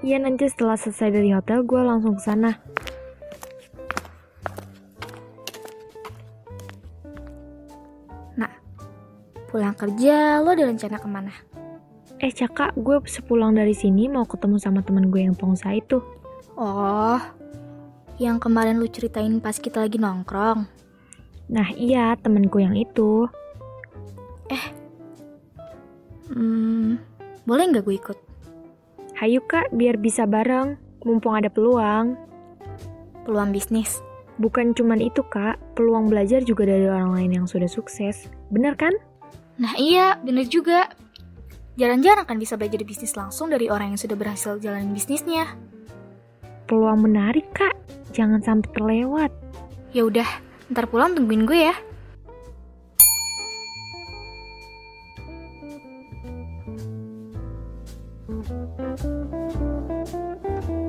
Iya nanti setelah selesai dari hotel gue langsung ke sana. Nah, pulang kerja lo ada rencana ke mana? Eh Caka, gue sepulang dari sini mau ketemu sama temen gue yang pengusaha itu. Oh, yang kemarin lu ceritain pas kita lagi nongkrong. Nah iya, temenku yang itu. Hmm, boleh nggak gue ikut? Hayu kak, biar bisa bareng. Mumpung ada peluang. Peluang bisnis. Bukan cuman itu kak, peluang belajar juga dari orang lain yang sudah sukses. Bener kan? Nah iya, bener juga. Jarang-jarang kan bisa belajar bisnis langsung dari orang yang sudah berhasil jalanin bisnisnya. Peluang menarik kak, jangan sampai terlewat. Ya udah, ntar pulang tungguin gue ya. Thank you.